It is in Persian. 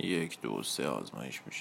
یک دو سه آزمایش میشه.